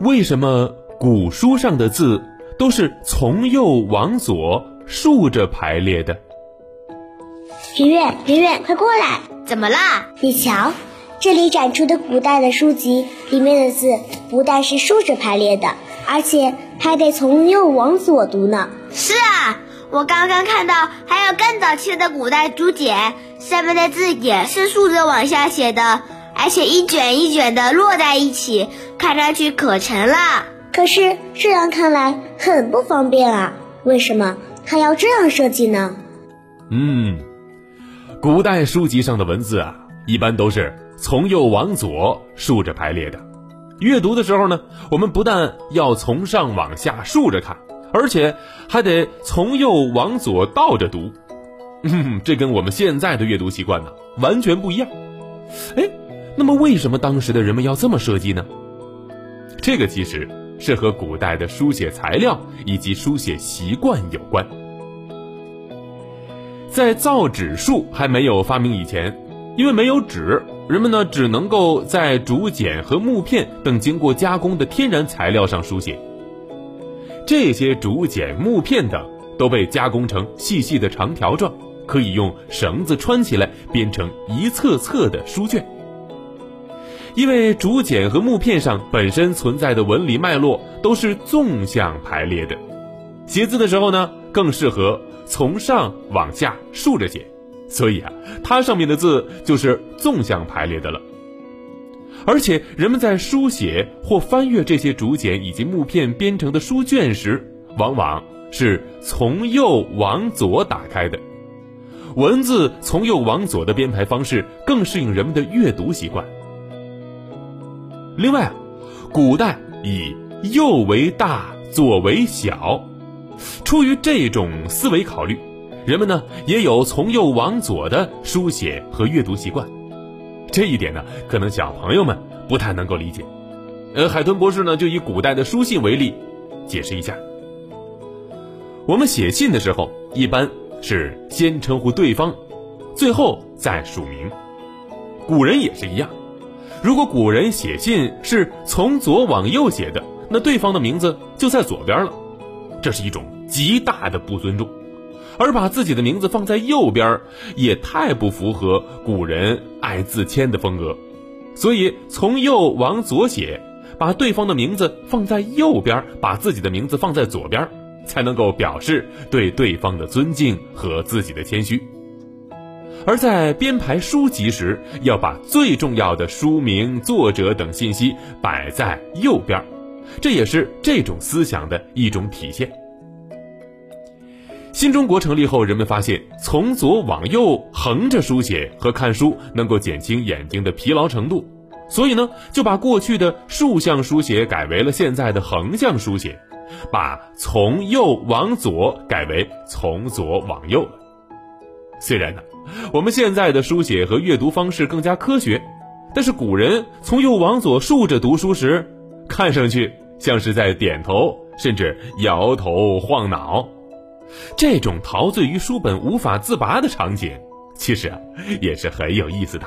为什么古书上的字都是从右往左竖着排列的？圆圆，圆圆，快过来！怎么啦？你瞧，这里展出的古代的书籍里面的字，不但是竖着排列的，而且还得从右往左读呢。是啊，我刚刚看到还有更早期的古代竹简，上面的字也是竖着往下写的。而且一卷一卷的摞在一起，看上去可沉了。可是这样看来很不方便啊！为什么他要这样设计呢？嗯，古代书籍上的文字啊，一般都是从右往左竖着排列的。阅读的时候呢，我们不但要从上往下竖着看，而且还得从右往左倒着读。嗯，这跟我们现在的阅读习惯呢完全不一样。哎。那么，为什么当时的人们要这么设计呢？这个其实是和古代的书写材料以及书写习惯有关。在造纸术还没有发明以前，因为没有纸，人们呢只能够在竹简和木片等经过加工的天然材料上书写。这些竹简、木片等都被加工成细细的长条状，可以用绳子穿起来编成一册册的书卷。因为竹简和木片上本身存在的纹理脉络都是纵向排列的，写字的时候呢，更适合从上往下竖着写，所以啊，它上面的字就是纵向排列的了。而且人们在书写或翻阅这些竹简以及木片编成的书卷时，往往是从右往左打开的，文字从右往左的编排方式更适应人们的阅读习惯。另外，古代以右为大，左为小，出于这种思维考虑，人们呢也有从右往左的书写和阅读习惯。这一点呢，可能小朋友们不太能够理解。呃，海豚博士呢就以古代的书信为例，解释一下。我们写信的时候，一般是先称呼对方，最后再署名。古人也是一样。如果古人写信是从左往右写的，那对方的名字就在左边了，这是一种极大的不尊重；而把自己的名字放在右边，也太不符合古人爱自谦的风格。所以从右往左写，把对方的名字放在右边，把自己的名字放在左边，才能够表示对对方的尊敬和自己的谦虚。而在编排书籍时，要把最重要的书名、作者等信息摆在右边，这也是这种思想的一种体现。新中国成立后，人们发现从左往右横着书写和看书能够减轻眼睛的疲劳程度，所以呢，就把过去的竖向书写改为了现在的横向书写，把从右往左改为从左往右了。虽然呢。我们现在的书写和阅读方式更加科学，但是古人从右往左竖着读书时，看上去像是在点头，甚至摇头晃脑。这种陶醉于书本无法自拔的场景，其实，也是很有意思的。